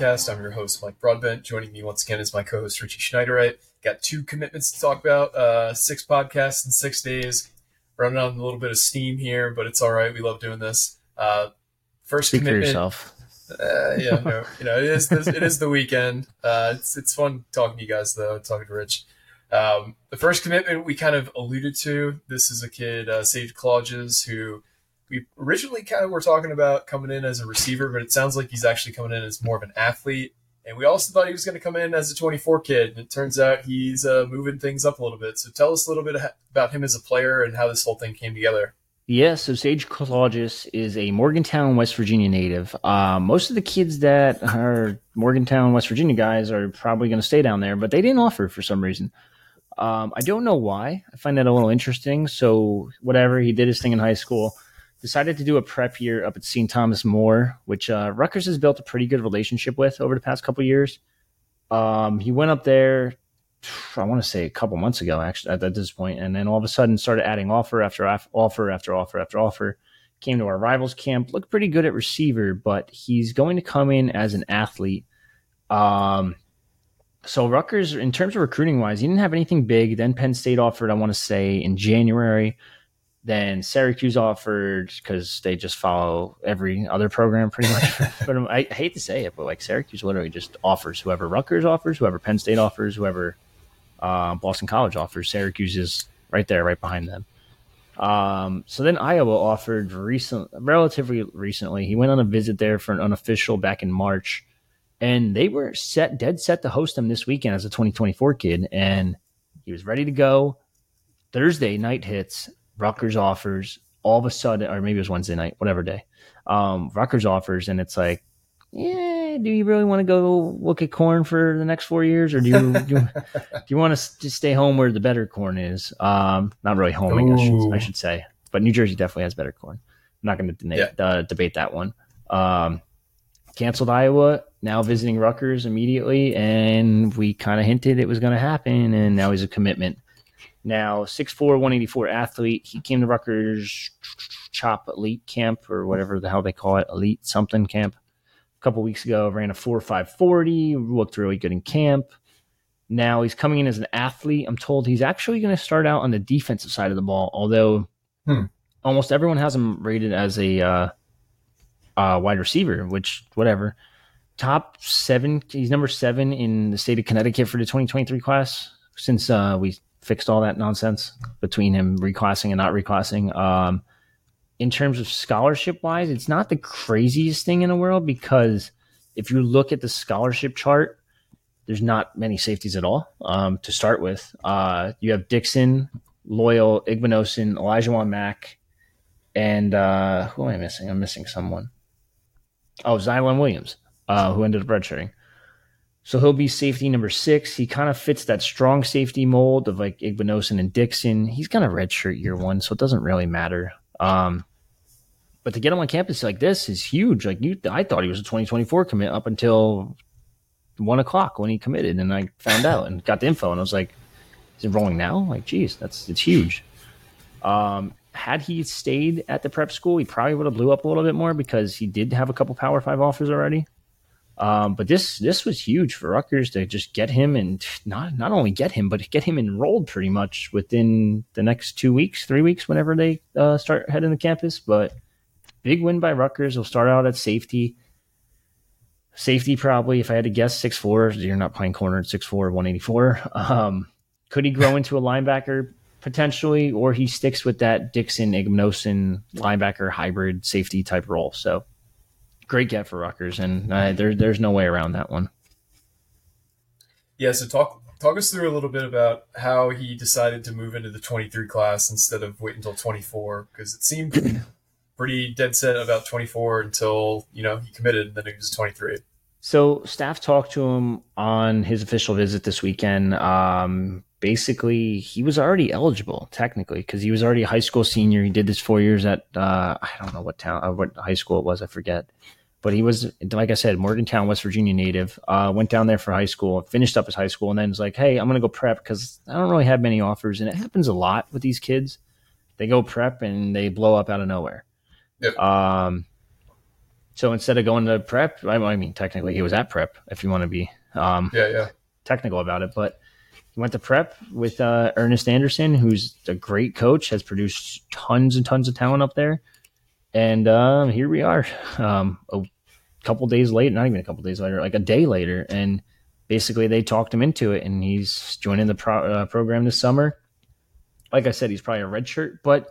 Podcast. I'm your host, Mike Broadbent. Joining me once again is my co-host, Richie Schneiderite. Got two commitments to talk about, uh, six podcasts in six days. Running on a little bit of steam here, but it's all right. We love doing this. Uh, first Speak for commitment. yourself. Uh, yeah, no, you know, it is it is the weekend. Uh, it's it's fun talking to you guys though, talking to Rich. Um, the first commitment we kind of alluded to. This is a kid, uh, Sage Clawges, who we originally kind of were talking about coming in as a receiver, but it sounds like he's actually coming in as more of an athlete. And we also thought he was going to come in as a 24 kid, and it turns out he's uh, moving things up a little bit. So tell us a little bit about him as a player and how this whole thing came together. Yeah, so Sage Clawges is a Morgantown, West Virginia native. Uh, most of the kids that are Morgantown, West Virginia guys are probably going to stay down there, but they didn't offer for some reason. Um, I don't know why. I find that a little interesting. So, whatever, he did his thing in high school. Decided to do a prep year up at St. Thomas More, which uh, Rutgers has built a pretty good relationship with over the past couple years. Um, he went up there, I want to say a couple months ago, actually, at, at this point, and then all of a sudden started adding offer after off- offer after offer after offer. Came to our rivals camp, looked pretty good at receiver, but he's going to come in as an athlete. Um, so Rutgers, in terms of recruiting wise, he didn't have anything big. Then Penn State offered, I want to say, in January. Then Syracuse offered because they just follow every other program pretty much. but um, I, I hate to say it, but like Syracuse literally just offers whoever Rutgers offers, whoever Penn State offers, whoever uh, Boston College offers. Syracuse is right there, right behind them. Um, so then Iowa offered recent, relatively recently. He went on a visit there for an unofficial back in March, and they were set, dead set to host him this weekend as a 2024 kid, and he was ready to go. Thursday night hits, Rutgers offers. All of a sudden, or maybe it was Wednesday night, whatever day. Um, Rutgers offers, and it's like, yeah, do you really want to go look at corn for the next four years, or do you do, you- do you want to just stay home where the better corn is? Um, not really home, I, guess. I should say, but New Jersey definitely has better corn. I'm not going to Yeah. uh, debate that one. Um, canceled Iowa, now visiting Rutgers immediately, and we kind of hinted it was going to happen, and now he's a commitment. Now, 6'4", 184 athlete. He came to Rutgers Chop Elite Camp or whatever the hell they call it, Elite something camp. A couple weeks ago, ran a 4.540, looked really good in camp. Now he's coming in as an athlete. I'm told he's actually going to start out on the defensive side of the ball, although Hmm. almost everyone has him rated as a uh, uh, wide receiver, which whatever. Top seven, he's number seven in the state of Connecticut for the 2023 class since uh, we fixed all that nonsense between him reclassing and not reclassing. Um, in terms of scholarship wise, it's not the craziest thing in the world because if you look at the scholarship chart, there's not many safeties at all um, to start with. Uh, you have Dixon, Loyal, Igbinosun, Elijah Wan Mack, and uh, who am I missing? I'm missing someone. Oh, Xylon Williams, uh, who ended up redshirting. So he'll be safety number six. He kind of fits that strong safety mold of like Igbinosun and Dixon. He's going to redshirt year one, so it doesn't really matter. Um, but to get him on campus like this is huge. Like you, I thought he was a 2024 commit up until one o'clock when he committed, and I found out and got the info, and I was like, "Is it rolling now?" Like, geez, that's it's huge. Um, had he stayed at the prep school, he probably would have blew up a little bit more because he did have a couple Power Five offers already. Um, but this this was huge for Rutgers to just get him and not not only get him, but get him enrolled pretty much within the next two weeks, three weeks, whenever they uh, start heading to campus. But big win by Rutgers. He'll start out at safety. Safety probably, if I had to guess, six four. You're not playing corner at six four, one eighty four. Um, could he grow into a linebacker potentially, or he sticks with that Dixon Ignosin linebacker hybrid safety type role? So great get for Rutgers, and uh, there, there's no way around that one. Yeah, so talk talk us through a little bit about how he decided to move into the 23 class instead of wait until 24 because it seemed pretty dead set about 24 until you know he committed, and then he was 23. So staff talked to him on his official visit this weekend. Um, basically, he was already eligible technically because he was already a high school senior. He did this four years at uh, I don't know what town, uh, what high school it was, I forget. But he was, like I said, Morgantown, West Virginia native. Uh, went down there for high school, finished up his high school, and then was like, "Hey, I'm gonna go prep because I don't really have many offers." And it happens a lot with these kids. They go prep and they blow up out of nowhere. Yep. Um, so instead of going to prep, I, I mean, technically he was at prep if you want to be um, Yeah, yeah. technical about it, but he went to prep with uh, Ernest Anderson, who's a great coach, has produced tons and tons of talent up there. And uh, here we are, um, a couple days later, not even a couple days later, like a day later, and basically they talked him into it, and he's joining the pro- uh, program this summer. Like I said, he's probably a red shirt, but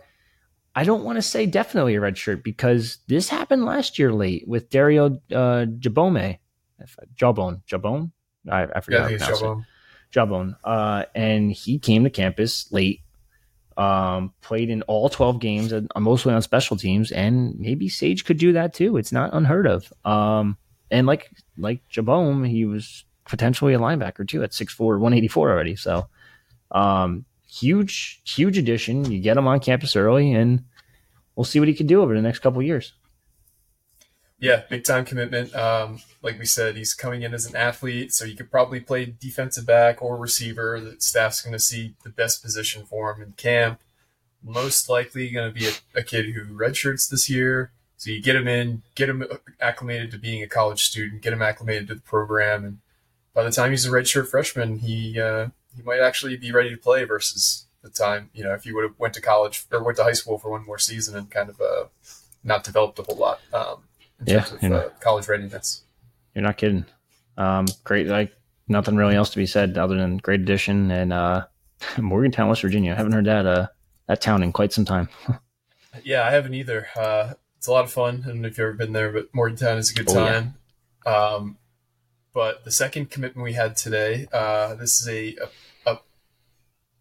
I don't want to say definitely a red shirt because this happened last year late with Dario uh, Jabome, Jabone, Jabone. I, I forget Yeah, I to think it's pronounce it. Jawbone. Jawbone. Uh, and he came to campus late, um, played in all 12 games, uh, mostly on special teams, and maybe Sage could do that too. It's not unheard of. Um, and like like Jabone, he was potentially a linebacker too at 6'4", 184 already. So um, huge, huge addition. You get him on campus early, and we'll see what he can do over the next couple years. Yeah, big time commitment. Um, like we said, he's coming in as an athlete, so he could probably play defensive back or receiver. The staff's going to see the best position for him in camp. Most likely going to be a, a kid who redshirts this year. So you get him in, get him acclimated to being a college student, get him acclimated to the program, and by the time he's a redshirt freshman, he uh, he might actually be ready to play versus the time you know if he would have went to college or went to high school for one more season and kind of uh, not developed a whole lot. Um, in Yeah, terms of uh, college readiness. You're not kidding. Um, great, like nothing really else to be said other than great addition and uh, Morgantown, West Virginia. I haven't heard that uh, that town in quite some time. Yeah, I haven't either. Uh, it's a lot of fun. I don't know if you've ever been there, but Morgantown is a good Oh, yeah. time. Um, but the second commitment we had today, uh, this is a, a, a,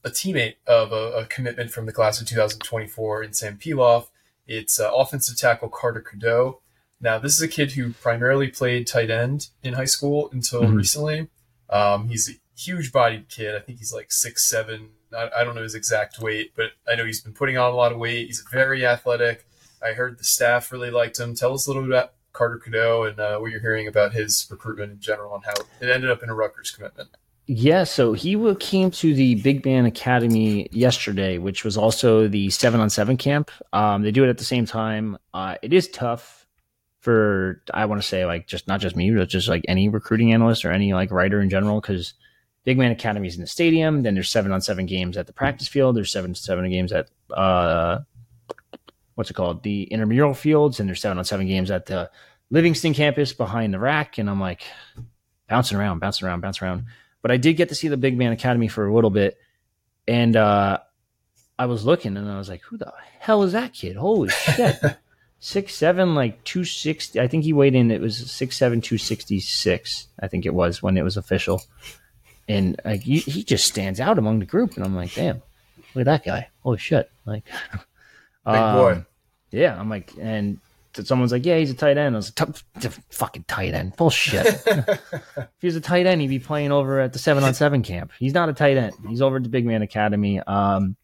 a teammate of a, a commitment from the class of 2024 in Sam Piloff. It's uh, offensive tackle Carter Kadow. Now, this is a kid who primarily played tight end in high school until Mhm. recently. Um, he's a huge bodied kid. I think he's like six seven. I, I don't know his exact weight, but I know he's been putting on a lot of weight. He's very athletic. I heard the staff really liked him. Tell us a little bit about Carter Kadow and uh, what you're hearing about his recruitment in general and how it ended up in a Rutgers commitment. Yeah, so he came to the Big Man Academy yesterday, which was also the seven on seven camp. Um, they do it at the same time. Uh, it is tough for I want to say like just not just me, but just like any recruiting analyst or any like writer in general, because Big Man Academy is in the stadium. Then there's seven on seven games at the practice field. There's seven seven games at uh, what's it called, the intramural fields, and there's seven on seven games at the Livingston campus behind the rack. And I'm like bouncing around, bouncing around, bouncing around but I did get to see the Big Man Academy for a little bit, and uh, I was looking, and I was like, "Who the hell is that kid? Holy shit!" Six seven, like two sixty. I think he weighed in. It was six seven, two sixty six. I think it was when it was official, and like he, he just stands out among the group, and I'm like, "Damn, look at that guy! Holy shit!" Like, Big boy. um, Yeah, I'm like, and someone's like, "Yeah, he's a tight end." I was like, "T- t- "Fucking tight end, bullshit." If he was a tight end, he'd be playing over at the seven on seven camp. He's not a tight end. He's over at the Big Man Academy. Um,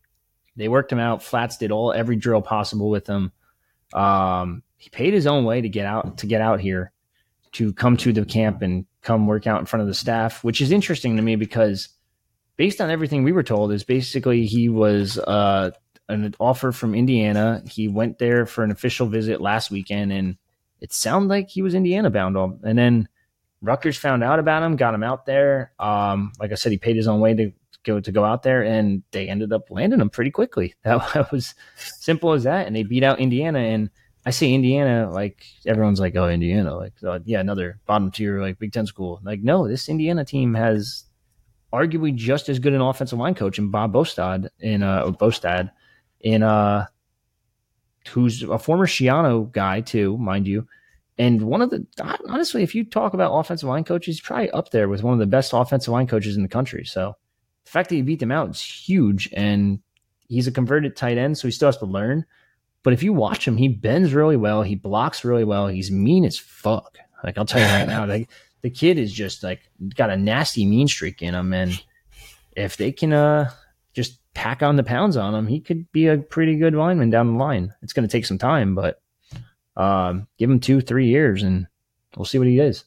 they worked him out. Flats did all every drill possible with him. Um, he paid his own way to get out to get out here to come to the camp and come work out in front of the staff, which is interesting to me because based on everything we were told, is basically he was uh, an offer from Indiana. He went there for an official visit last weekend, and it sounded like he was Indiana bound. And then Rutgers found out about him, got him out there. Um, like I said, he paid his own way to go to go out there, and they ended up landing them pretty quickly. That, was simple as that, and they beat out Indiana. And I say Indiana, like everyone's like, oh, Indiana, like uh, yeah, another bottom tier like Big Ten school. Like no, this Indiana team has arguably just as good an offensive line coach in Bob Bostad in uh or Bostad in uh who's a former Schiano guy too, mind you. And one of the honestly, if you talk about offensive line coaches, he's probably up there with one of the best offensive line coaches in the country. So the fact that he beat them out is huge. And he's a converted tight end, so he still has to learn. But if you watch him, he bends really well. He blocks really well. He's mean as fuck. Like I'll tell you right now, like the kid is just like got a nasty mean streak in him, and if they can uh just pack on the pounds on him, he could be a pretty good lineman down the line. It's going to take some time, but um, give him two, three years, and we'll see what he is.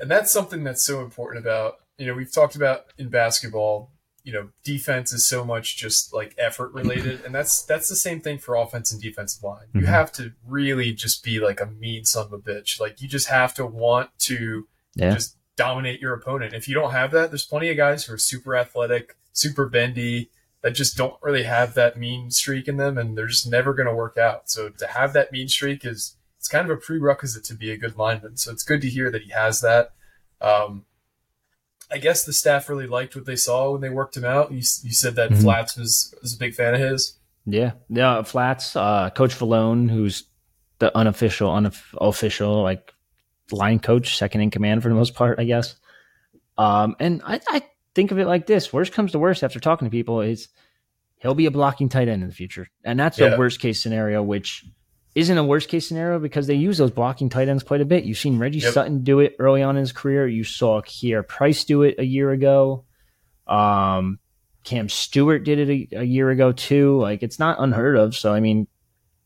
And that's something that's so important about you know we've talked about in basketball you know defense is so much just like effort related and that's that's the same thing for offense and defensive line. You Mhm. have to really just be like a mean son of a bitch. Like you just have to want to Yeah. just dominate your opponent. If you don't have that there's plenty of guys who are super athletic super bendy that just don't really have that mean streak in them and they're just never going to work out. So to have that mean streak is it's kind of a prerequisite to be a good lineman. So it's good to hear that he has that. Um, I guess the staff really liked what they saw when they worked him out. You, you said that Mhm. Flats was, was a big fan of his. Yeah, yeah. Flats, uh, Coach Valone, who's the unofficial, unofficial like line coach, second in command for the most part, I guess. Um, and I, I think of it like this: worst comes to worst, after talking to people, is he'll be a blocking tight end in the future, and that's Yeah. a worst case scenario, which isn't a worst case scenario because they use those blocking tight ends quite a bit. You've seen Reggie Yep. Sutton do it early on in his career. You saw Kier Price do it a year ago. Um, Cam Stewart did it a, a year ago too. Like it's not unheard of. So I mean,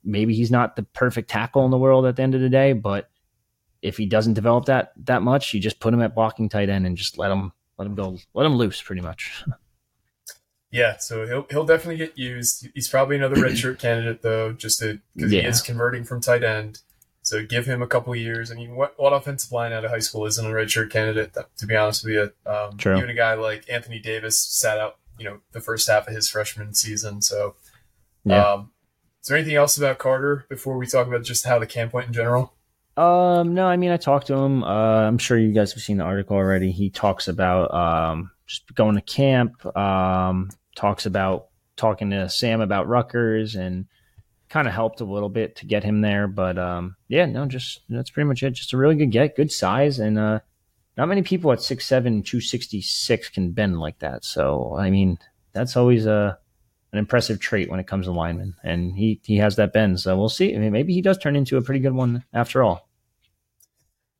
maybe he's not the perfect tackle in the world at the end of the day, but if he doesn't develop that that much, you just put him at blocking tight end and just let him let him go, let him loose, pretty much. Yeah, so he'll he'll definitely get used. He's probably another redshirt candidate though, just to because he is converting from tight end. So give him a couple years. I mean, what what offensive line out of high school isn't a redshirt candidate? To be honest with you, um, True. even a guy like Anthony Davis sat out, you know, the first half of his freshman season. So, Yeah. um, is there anything else about Carter before we talk about just how the camp went in general? Um, no, I mean, I talked to him. Uh, I'm sure you guys have seen the article already. He talks about um, just going to camp. Um, talks about talking to Sam about Rutgers and kind of helped a little bit to get him there. But um, yeah, no, just that's pretty much it. Just a really good get, good size, and uh, not many people at 6'7", 266 can bend like that. So I mean, that's always a an impressive trait when it comes to linemen, and he he has that bend. So we'll see. I mean, maybe he does turn into a pretty good one after all.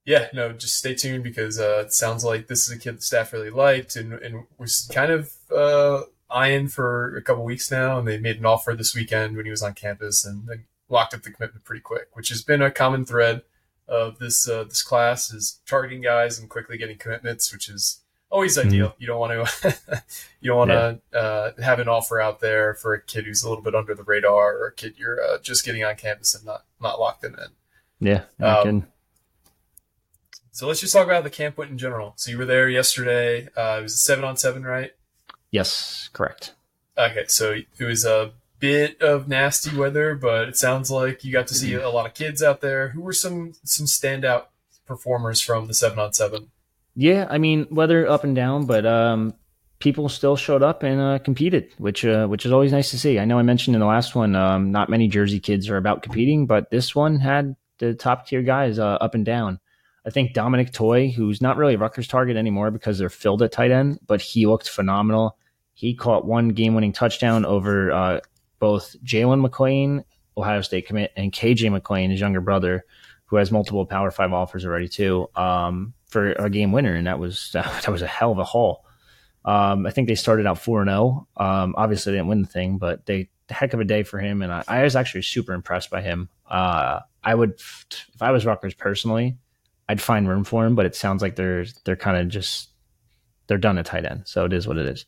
Yeah, no, just stay tuned because uh, it sounds like this is a kid the staff really liked and, and was kind of uh, eyeing for a couple weeks now. And they made an offer this weekend when he was on campus and they locked up the commitment pretty quick, which has been a common thread of this uh, this class is targeting guys and quickly getting commitments, which is always ideal. You don't want to you don't want to uh, have an offer out there for a kid who's a little bit under the radar or a kid you're uh, just getting on campus and not not locked in. Yeah, Um. So let's just talk about the camp went in general. So you were there yesterday. Uh, it was a seven on seven, right? Yes, correct. Okay, so it was a bit of nasty weather, but it sounds like you got to see a lot of kids out there. Who were some some standout performers from the seven on seven? Yeah, I mean weather up and down, but um, people still showed up and uh, competed, which uh, which is always nice to see. I know I mentioned in the last one, um, not many Jersey kids are about competing, but this one had the top tier guys uh, up and down. I think Dominic Toy, who's not really a Rutgers target anymore because they're filled at tight end, but he looked phenomenal. He caught one game winning touchdown over uh, both Jalen McClain, Ohio State commit, and KJ McLean, his younger brother, who has multiple Power Five offers already too, um, for a game winner, and that was that was a hell of a haul. Um, I think they started out four and zero. Obviously, they didn't win the thing, but they heck of a day for him, and I, I was actually super impressed by him. Uh, I would, if I was Rutgers personally, I'd find room for him, but it sounds like they're they're kind of just they're done at tight end, so it is what it is.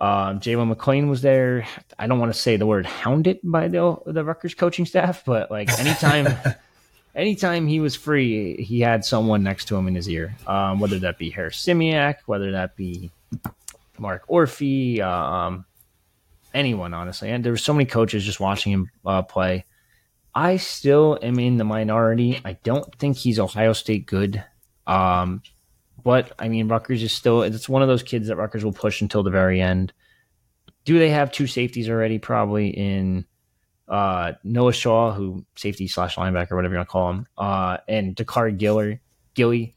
Um, Jalen McClain was there. I don't want to say the word hounded by the the Rutgers coaching staff, but like anytime anytime he was free, he had someone next to him in his ear. Um, whether that be Harasymiak, whether that be Mark Orphy, um, anyone honestly. And there were so many coaches just watching him uh, play. I still am in the minority. I don't think he's Ohio State good. Um, but I mean, Rutgers is still, it's one of those kids that Rutgers will push until the very end. Do they have two safeties already? Probably in uh, Noah Shaw, who safety slash linebacker, whatever you want to call him, uh, and Dakar Giller, Gilly.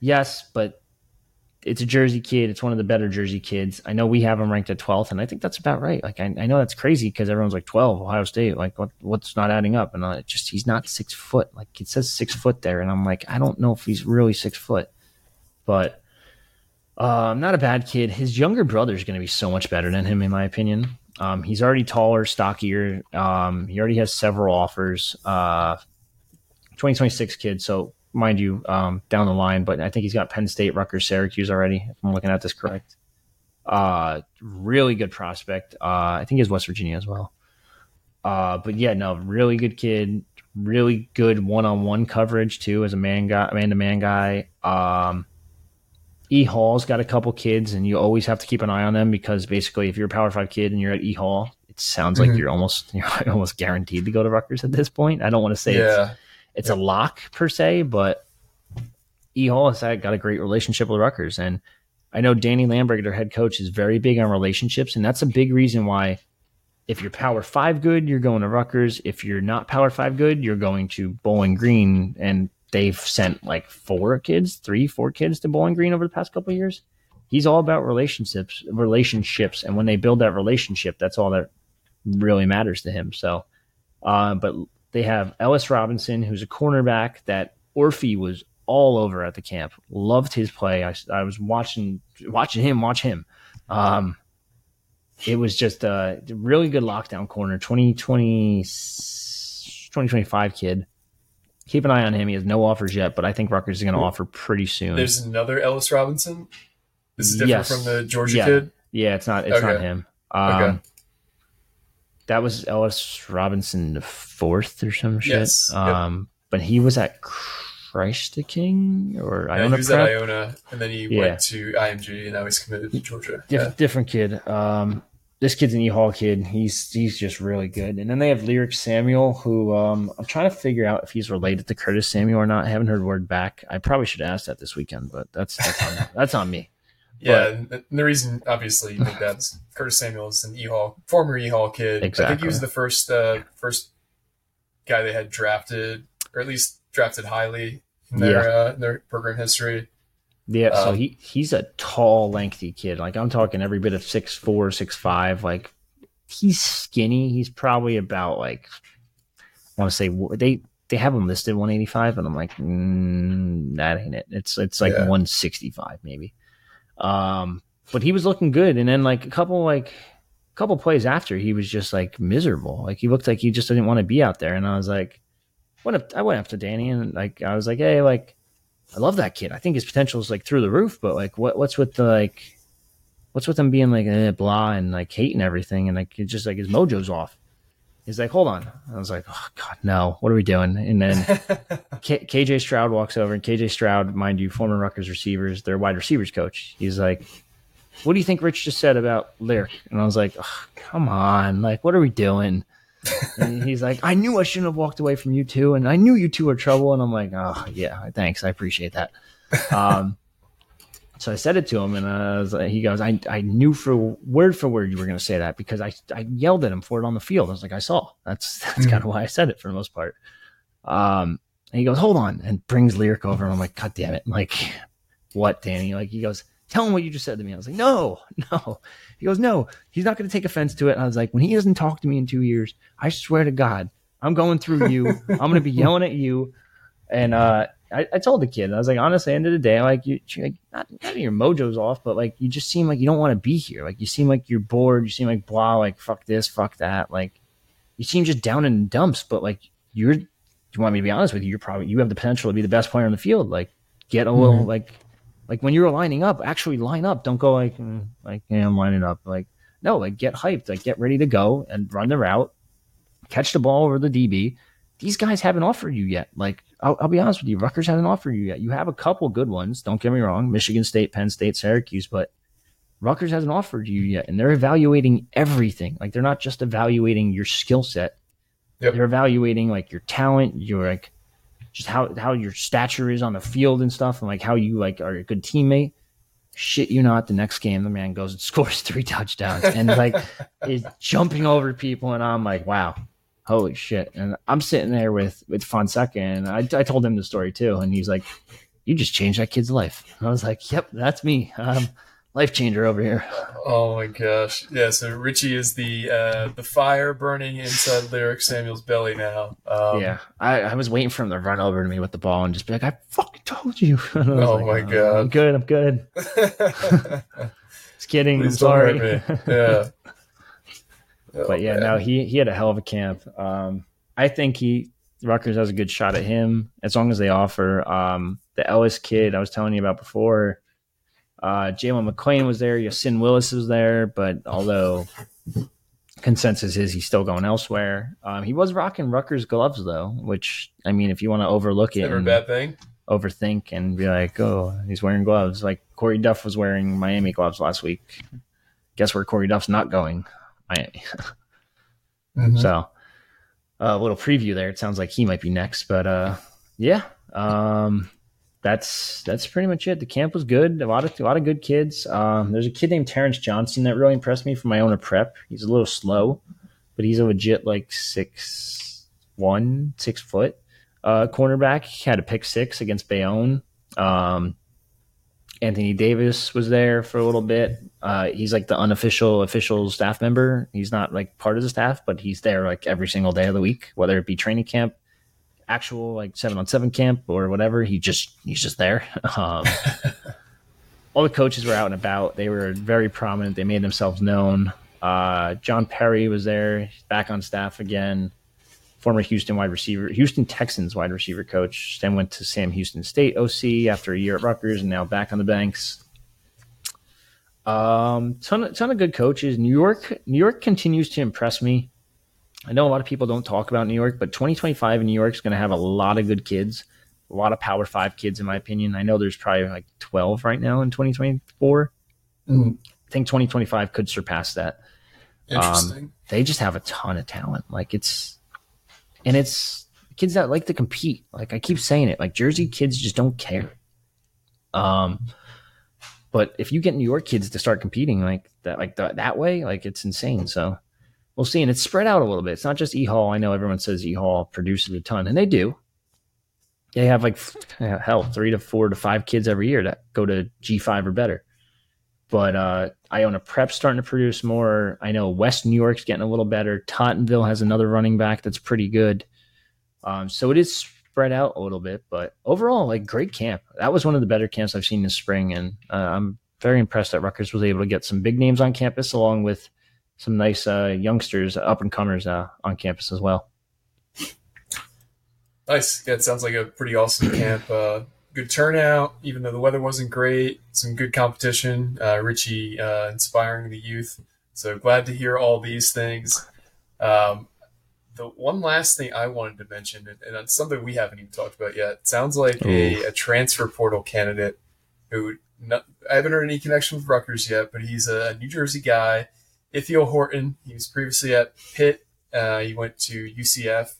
Yes, but it's a Jersey kid. It's one of the better Jersey kids. I know we have him ranked at 12th, and I think that's about right. Like, I, I know that's crazy because everyone's like 12, Ohio State. Like, what what's not adding up? And I just, he's not six foot. Like, it says six foot there. And I'm like, I don't know if he's really six foot. But uh, not a bad kid. His younger brother is going to be so much better than him, in my opinion. Um, he's already taller, stockier. Um, he already has several offers. Uh, 2026 kid. So mind you, um, down the line, but I think he's got Penn State, Rutgers, Syracuse already. If I'm looking at this correct. Uh, really good prospect. Uh, I think he's West Virginia as well. Uh, but yeah, no, really good kid. Really good one-on-one coverage too, as a man guy, man to man guy. Um, E Hall's got a couple kids, and you always have to keep an eye on them because basically, if you're a Power Five kid and you're at E Hall, it sounds Mhm. like you're almost you're almost guaranteed to go to Rutgers at this point. I don't want to say it's Yeah. a lock per se, but E Hall has got a great relationship with Rutgers, and I know Danny Lambert, their head coach, is very big on relationships, and that's a big reason why. If you're Power Five good, you're going to Rutgers. If you're not Power Five good, you're going to Bowling Green, and they've sent like four kids, three, four kids to Bowling Green over the past couple years. He's all about relationships, relationships, and when they build that relationship, that's all that really matters to him. So, uh, but they have Ellis Robinson, who's a cornerback that Orphe was all over at the camp. Loved his play. I, I was watching watching him watch him. Um, it was just a really good lockdown corner. 2020, 2025 kid. Keep an eye on him. He has no offers yet, but I think Rutgers is going to offer pretty soon. There's another Ellis Robinson. This is different Yes. from the Georgia Yeah. kid. Yeah, it's not. It's not him. Um, Okay. That was Ellis Robinson the fourth or some shit. Yes. Yep. Um, but he was at Christ the King or Yeah, Iona he was at Prep. Iona, and then he Yeah. went to IMG, and now he's committed to Georgia. Diff- Yeah. Different kid. Um, this kid's an E Hall kid. He's he's just really good. And then they have Lyric Samuel, who um, I'm trying to figure out if he's related to Curtis Samuel or not. I haven't heard word back. I probably should ask that this weekend, but that's that's on, that's on me. Yeah, and the- reason, obviously, you think that's Curtis Samuels, an E Hall, former E Hall kid. I think he was the first uh, first guy they had drafted, or at least drafted highly in their uh, in their program history. Yeah, so Um, he he's a tall, lengthy kid. Like I'm talking every bit of six four, six five. Like he's skinny. He's probably about like I want to say they they have him listed 185, and I'm like mm, that ain't it. It's it's like Yeah. 165 maybe. Um, but he was looking good, and then like a couple like a couple plays after, he was just like miserable. Like he looked like he just didn't want to be out there, and I was like, what if I went up to Danny and like I was like, hey, like. I love that kid. I think his potential is like through the roof, but like, what what's with the like, what's with him being like eh, blah and like hating everything and like it's just like his mojo's off. He's like, hold on. I was like, oh god, no. What are we doing? And then K- KJ Stroud walks over, and KJ Stroud, mind you, former Rutgers receivers, their wide receivers coach. He's like, what do you think Rich just said about Lyric? And I was like, oh, come on, like, what are we doing? And he's like, I knew I shouldn't have walked away from you two, and I knew you two were trouble. And I'm like, oh yeah, thanks, I appreciate that. Um, so I said it to him, and like, he goes, I, I knew for word for word you were going to say that because I I yelled at him for it on the field. I was like, I saw. That's that's Mhm. kind of why I said it for the most part. Um, and he goes, hold on, and brings lyric over, and I'm like, God damn it, I'm like, what, Danny? Like, he goes, tell him what you just said to me. I was like, no, no. He goes, no, he's not going to take offense to it. And I was like, when he doesn't talk to me in two years, I swear to God, I'm going through you. I'm going to be yelling at you. And uh, I, I told the kid, I was like, honestly, end of the day, like, you, like not, not your mojo's off, but like, you just seem like you don't want to be here. Like, you seem like you're bored. You seem like blah, like, fuck this, fuck that. Like, you seem just down in the dumps, but like, you're, you want me to be honest with you? You're probably, you have the potential to be the best player on the field. Like, get a little, Mhm. like, like when you're lining up, actually line up. Don't go like, mm, like, yeah, I'm lining up. Like, no, like, get hyped. Like, get ready to go and run the route, catch the ball over the DB. These guys haven't offered you yet. Like, I'll, I'll be honest with you, Rutgers hasn't offered you yet. You have a couple good ones. Don't get me wrong, Michigan State, Penn State, Syracuse, but Rutgers hasn't offered you yet, and they're evaluating everything. Like, they're not just evaluating your skill set. Yep. They're evaluating like your talent, your like just how how your stature is on the field and stuff, and like how you like are a good teammate. Shit, you not. The next game, the man goes and scores three touchdowns and like is jumping over people, and I'm like, wow, holy shit! And I'm sitting there with with Fonseca, and I, I told him the story too, and he's like, you just changed that kid's life. And I was like, yep, that's me. Um, life changer over here. Oh my gosh. Yeah, so Richie is the uh, the fire burning inside Lyric Samuel's belly now. Um, yeah, I, I was waiting for him to run over to me with the ball and just be like, I fucking told you. oh like, my god. I'm good. I'm good. just kidding. Please I'm sorry. Yeah. but yeah, Oh, man. no, he he had a hell of a camp. Um, I think he Rutgers has a good shot at him as long as they offer. Um, the Ellis kid I was telling you about before, uh, Jalen McClain was there. Yasin Willis was there, but although consensus is he's still going elsewhere, um, he was rocking Rutgers gloves though. Which I mean, if you want to overlook it, Never a bad thing. overthink and be like, oh, he's wearing gloves. Like Corey Duff was wearing Miami gloves last week. Guess where Corey Duff's not going? Miami. Mhm. So a little preview there. It sounds like he might be next, but uh, yeah, um, that's that's pretty much it. The camp was good. A lot of a lot of good kids. Um, there's a kid named Terrence Johnson that really impressed me from Iona Prep. He's a little slow, but he's a legit like six one, six foot uh, cornerback. He had a pick six against Bayonne. Um, Anthony Davis was there for a little bit. Uh, he's like the unofficial official staff member. He's not like part of the staff, but he's there like every single day of the week, whether it be training camp, actual like seven on seven camp or whatever. He just he's just there. Um, all the coaches were out and about. They were very prominent. They made themselves known. Uh, John Perry was there, back on staff again. Former Houston wide receiver, Houston Texans wide receiver coach. Then went to Sam Houston State OC after a year at Rutgers, and now back on the banks. Um, ton of, ton of good coaches. New York, New York continues to impress me. I know a lot of people don't talk about New York, but 2025 in New York is going to have a lot of good kids, a lot of Power Five kids, in my opinion. I know there's probably like 12 right now in 2024. Mhm. I think 2025 could surpass that. Interesting. They just have a ton of talent. Like it's, and it's kids that like to compete. Like I keep saying it, like Jersey kids just don't care. Um, but if you get New York kids to start competing like that, like that, that way, like it's insane. So we'll see. And it's spread out a little bit. It's not just E Hall. I know everyone says E Hall produces a ton, and they do. They have like hell, three to four to five kids every year that go to G five or better. But uh, Iona Prep's starting to produce more. I know West New York's getting a little better. Tottenville has another running back that's pretty good. Um, so it is spread out a little bit, but overall, like great camp. That was one of the better camps I've seen this spring, and uh, I'm very impressed that Rutgers was able to get some big names on campus along with some nice uh, youngsters, up and comers uh, on campus as well. Nice. Yeah, it sounds like a pretty awesome camp. Uh, good turnout, even though the weather wasn't great. Some good competition. Uh, Richie uh, inspiring the youth. So glad to hear all these things. Um, the one last thing I wanted to mention, and, and it's something we haven't even talked about yet, sounds like a, a transfer portal candidate who not, I haven't heard any connection with Rutgers yet, but he's a New Jersey guy. Ithiel Horton. He was previously at Pitt. Uh, he went to UCF.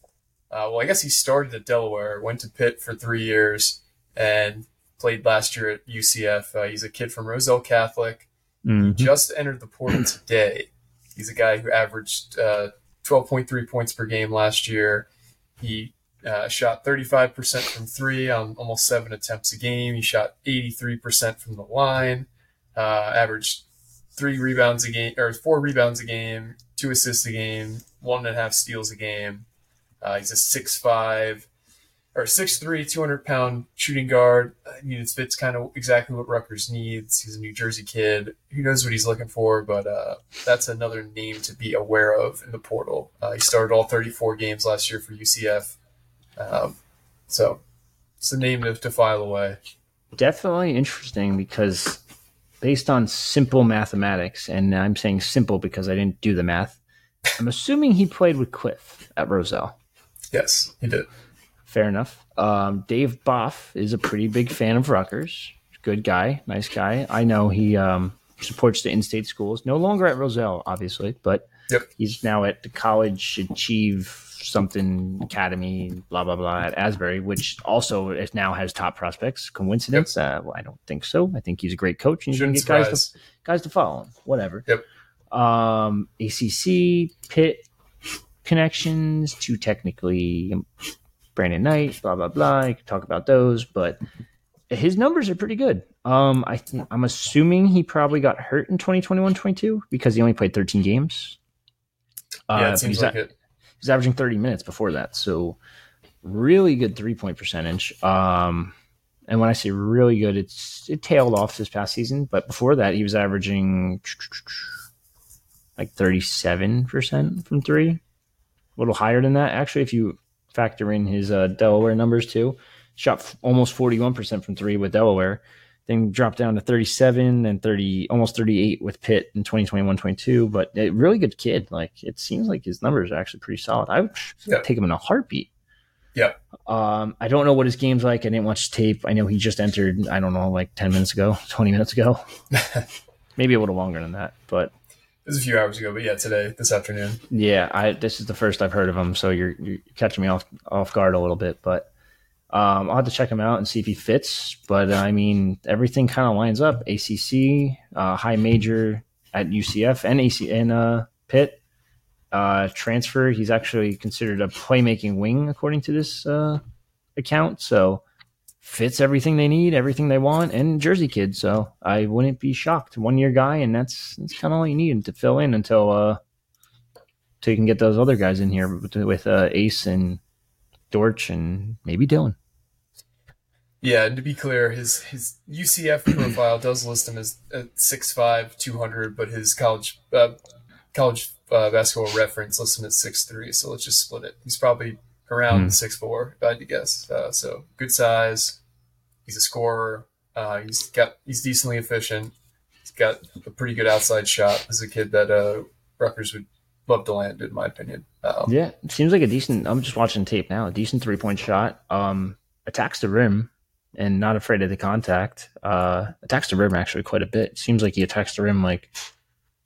Uh, well, I guess he started at Delaware, went to Pitt for three years, and played last year at UCF. Uh, he's a kid from Roselle Catholic. Mhm. Just entered the portal today. He's a guy who averaged uh, 12.3 points per game last year. He uh, shot 35% from three on almost seven attempts a game. He shot 83% from the line, uh, averaged three rebounds a game, or four rebounds a game, two assists a game, one and a half steals a game. Uh, he's a six five or 6'3", 200 pound shooting guard. I mean, it fits kind of exactly what Rutgers needs. He's a New Jersey kid. Who knows what he's looking for, but uh, that's another name to be aware of in the portal. Uh, he started all 34 games last year for UCF. Um, so it's a name to, to file away. definitely interesting because based on simple mathematics, and I'm saying simple because I didn't do the math, I'm assuming he played with Cliff at Roselle. Yes, he did. Fair enough. Um, Dave Boff is a pretty big fan of Rutgers. Good guy, nice guy. I know he um, supports the in-state schools. No longer at Roselle, obviously, but Yep. he's now at the College Achieve something Academy, blah blah blah at Asbury, which also is, now has top prospects. Coincidence? Uh, well, I don't think so. I think he's a great coach, and to Shouldn't get guys to guys to follow him. Whatever. Yep. Um, ACC Pitt connections to technically Brandon Knight, blah blah blah. I could talk about those, but his numbers are pretty good. Um, I th- I'm assuming he probably got hurt in 2021-22 because he only played 13 games. Uh, yeah, it seems like it. He's averaging 30 minutes before that, so really good three point percentage. Um, and when I say really good, it's it tailed off this past season, but before that, he was averaging like 37 percent from three, a little higher than that actually. If you factor in his uh, Delaware numbers too, shot f- almost 41 percent from three with Delaware, then dropped down to 37 and 30, almost 38 with Pitt in 2021-22. But a really good kid. Like it seems like his numbers are actually pretty solid. I would Yeah. take him in a heartbeat. Yeah. Um, I don't know what his game's like. I didn't watch tape. I know he just entered. I don't know, like 10 minutes ago, 20 minutes ago, maybe a little longer than that. But It was a few hours ago, but yeah, today, this afternoon. yeah, I this is the first I've heard of him, so you're you're catching me off off guard a little bit, but um, I'll have to check him out and see if he fits. But I mean, everything kind of lines up: ACC, uh, high major at UCF, and AC and uh, Pitt. Uh, transfer. He's actually considered a playmaking wing according to this uh, account. So fits everything they need, everything they want, and Jersey kid. So I wouldn't be shocked. One year guy, and that's that's kind of all you need to fill in until uh so you can get those other guys in here with, with uh, Ace and Dortch and maybe Dylan. Yeah, and to be clear, his his UCF profile does list him as at 6'5", 200, but his college uh, college uh, basketball reference lists him at 6'3", so let's just split it. He's probably around six four, if I had to guess. Uh, so good size. He's a scorer. Uh, he's got he's decently efficient. He's got a pretty good outside shot. This is a kid that uh, Rutgers would love to land, in my opinion. Um, Yeah, it seems like a decent. I'm just watching tape now. A decent three point shot. Um, attacks the rim and not afraid of the contact. Uh, attacks the rim actually quite a bit. Seems like he attacks the rim like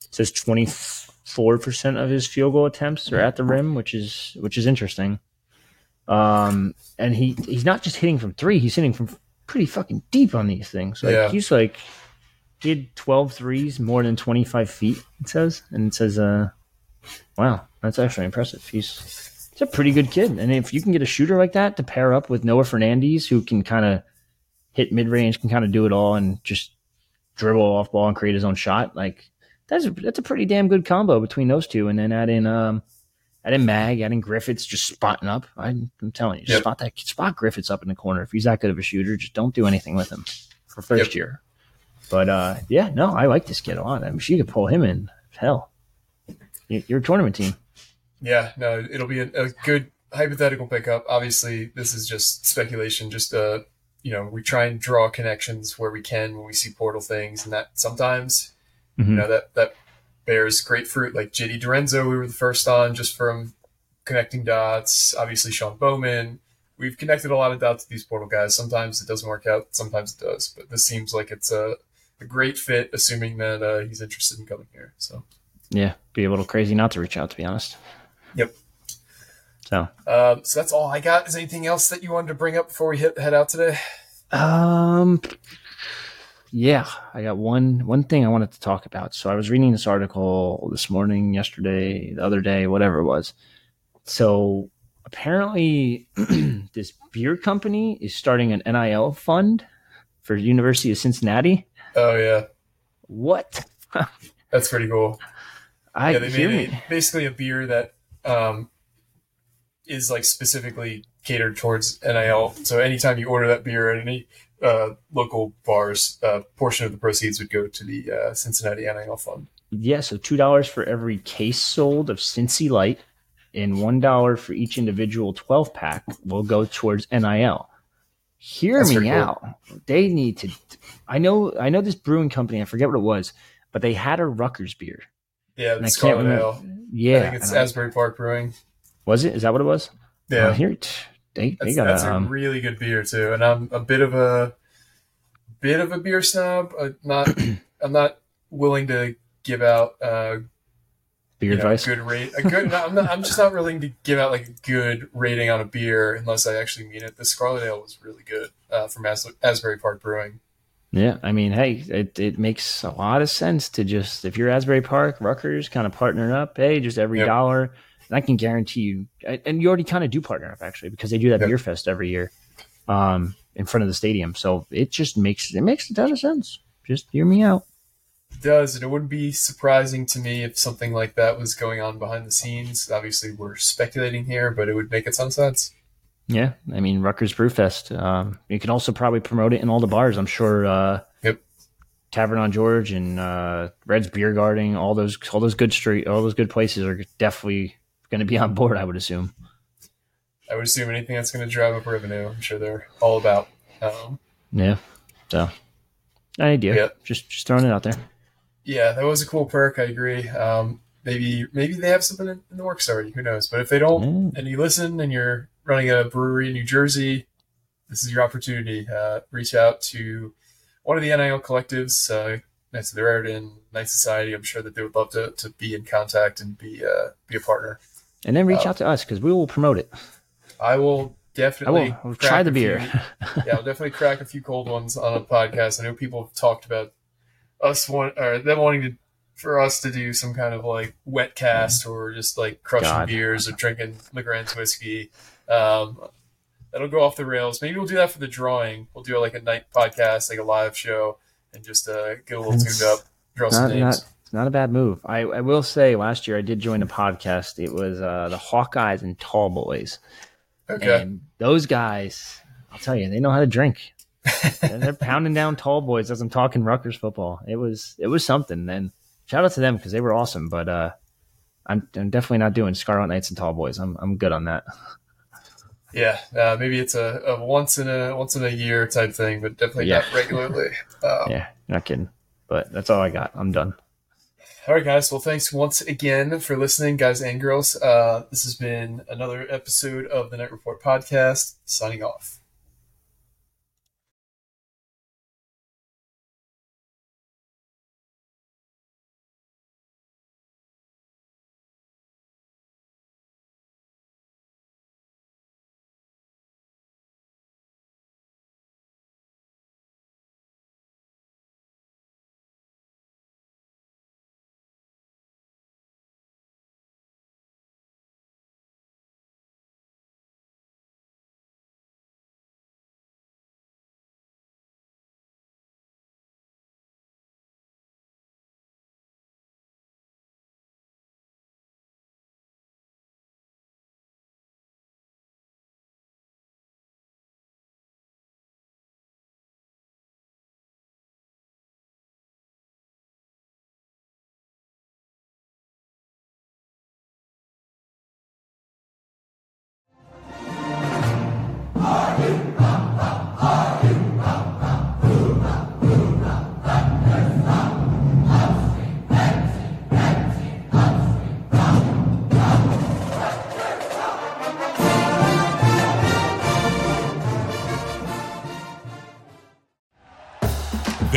it says 24 percent of his field goal attempts are at the rim, which is which is interesting. Um, and he he's not just hitting from three; he's hitting from pretty fucking deep on these things. Like Yeah. he's like he had 12 threes more than 25 feet. It says, and it says, uh, wow, that's actually impressive. He's he's a pretty good kid, and if you can get a shooter like that to pair up with Noah Fernandes, who can kind of hit mid range, can kind of do it all, and just dribble off ball and create his own shot, like that's a, that's a pretty damn good combo between those two. And then add in um, add in Mag, add in Griffiths, just spotting up. I'm, I'm telling you, just Yep. spot that spot Griffiths up in the corner. If he's that good of a shooter, just don't do anything with him for first Yep. year. But uh, yeah, no, I like this kid a lot. I mean, you could pull him in. Hell, You- tournament team. Yeah, no, it'll be a, a good hypothetical pickup. Obviously, this is just speculation. Just uh, you know, we try and draw connections where we can when we see portal things, and that sometimes Mhm. you know that that bears great fruit. Like JD Dorenzo, we were the first on just from connecting dots. Obviously, Sean Bowman. We've connected a lot of dots with these portal guys. Sometimes it doesn't work out. Sometimes it does. But this seems like it's a, a great fit, assuming that uh, he's interested in coming here. So. Yeah, be a little crazy not to reach out, to be honest. Yep. So, Um, so that's all I got. Is anything else that you wanted to bring up before we hit, head out today? um, yeah, I got one one thing I wanted to talk about. So I was reading this article this morning, yesterday, the other day, whatever it was. So apparently, this beer company is starting an NIL fund for University of Cincinnati. Oh yeah, What? that's pretty cool. I yeah, they hear made a, basically a beer that um, is like specifically catered towards NIL. So anytime you order that beer at any uh, local bars, a portion of the proceeds would go to the uh, Cincinnati NIL fund. Yeah, so two dollars for every case sold of Cincy Light, and one dollar for each individual twelve pack will go towards NIL. Hear That's me pretty cool. out. They need to. I know. I know this brewing company. I forget what it was, but they had a Rutgers beer. Yeah, And the I can't Scarlet remember. Ale. Yeah, I think it's Asbury Park Brewing. was it? Is that what it was? Yeah, Oh, here, they they that's, got that's a, a um, really good beer too. And I'm a bit of a bit of a beer snob. Uh, not I'm not willing to give out uh, beer you know, advice. good rate. A good. no, I'm, not, I'm just not willing to give out like a good rating on a beer unless I actually mean it. The Scarlet Ale was really good uh, from As- Asbury Park Brewing. Yeah, I mean, hey, it, it makes a lot of sense to just if you're Asbury Park, Rutgers, kind of partner up. Hey, just every Yep. dollar, and I can guarantee you, and you already kind of do partner up actually because they do that Yep. beer fest every year. Um, in front of the stadium. So it just makes it makes a ton of sense. Just hear me out. It does, and it wouldn't be surprising to me if something like that was going on behind the scenes. Obviously, we're speculating here, but it would make a ton of sense. Yeah, I mean Rutgers Brewfest. Um, you can also probably promote it in all the bars. I'm sure. Uh, Yep. Tavern on George and uh, Red's Beer Garden, all those all those good street, all those good places are definitely going to be on board. I would assume. I would assume anything that's going to drive up revenue, I'm sure they're all about. Um, Yeah. So, an idea. Yeah. Just just throwing it out there. yeah, that was a cool perk. I agree. Um, maybe maybe they have something in, in the works already. Who knows? But if they don't, Mm. and you listen, and you're running a brewery in New Jersey, this is your opportunity. Uh, reach out to one of the NIL collectives, uh, Knights of the Raritan, Knight Society. I'm sure that they would love to, to be in contact and be uh, be a partner. And then reach Oh. out to us because we will promote it. I will I definitely will I'll try the beer. few- yeah, I'll definitely crack a few cold ones on a podcast. I know people have talked about us want or them wanting to for us to do some kind of like wet cast or just like crushing God. beers or drinking Legrand's whiskey. Um, that'll go off the rails. Maybe we'll do that for the drawing. We'll do like a night podcast, like a live show, and just uh, get a little It's tuned up, draw some names. not, it's not a bad move. I, I will say last year I did join a podcast. It was uh, the Hawkeyes and Tall Boys. okay, And those guys, I'll tell you, they know how to drink. They're pounding down tall boys as I'm talking Rutgers football. It was it was something. And shout out to them because they were awesome. But uh, I'm, I'm definitely not doing Scarlet Knights and tall boys. I'm I'm good on that. Yeah, uh, maybe it's a, a once in a once in a year type thing, but definitely Yeah. not regularly. Um, Yeah, not kidding. But that's all I got. I'm done. All right, guys. Well, thanks once again for listening, guys and girls. Uh, this has been another episode of the Knight Report podcast. Signing off.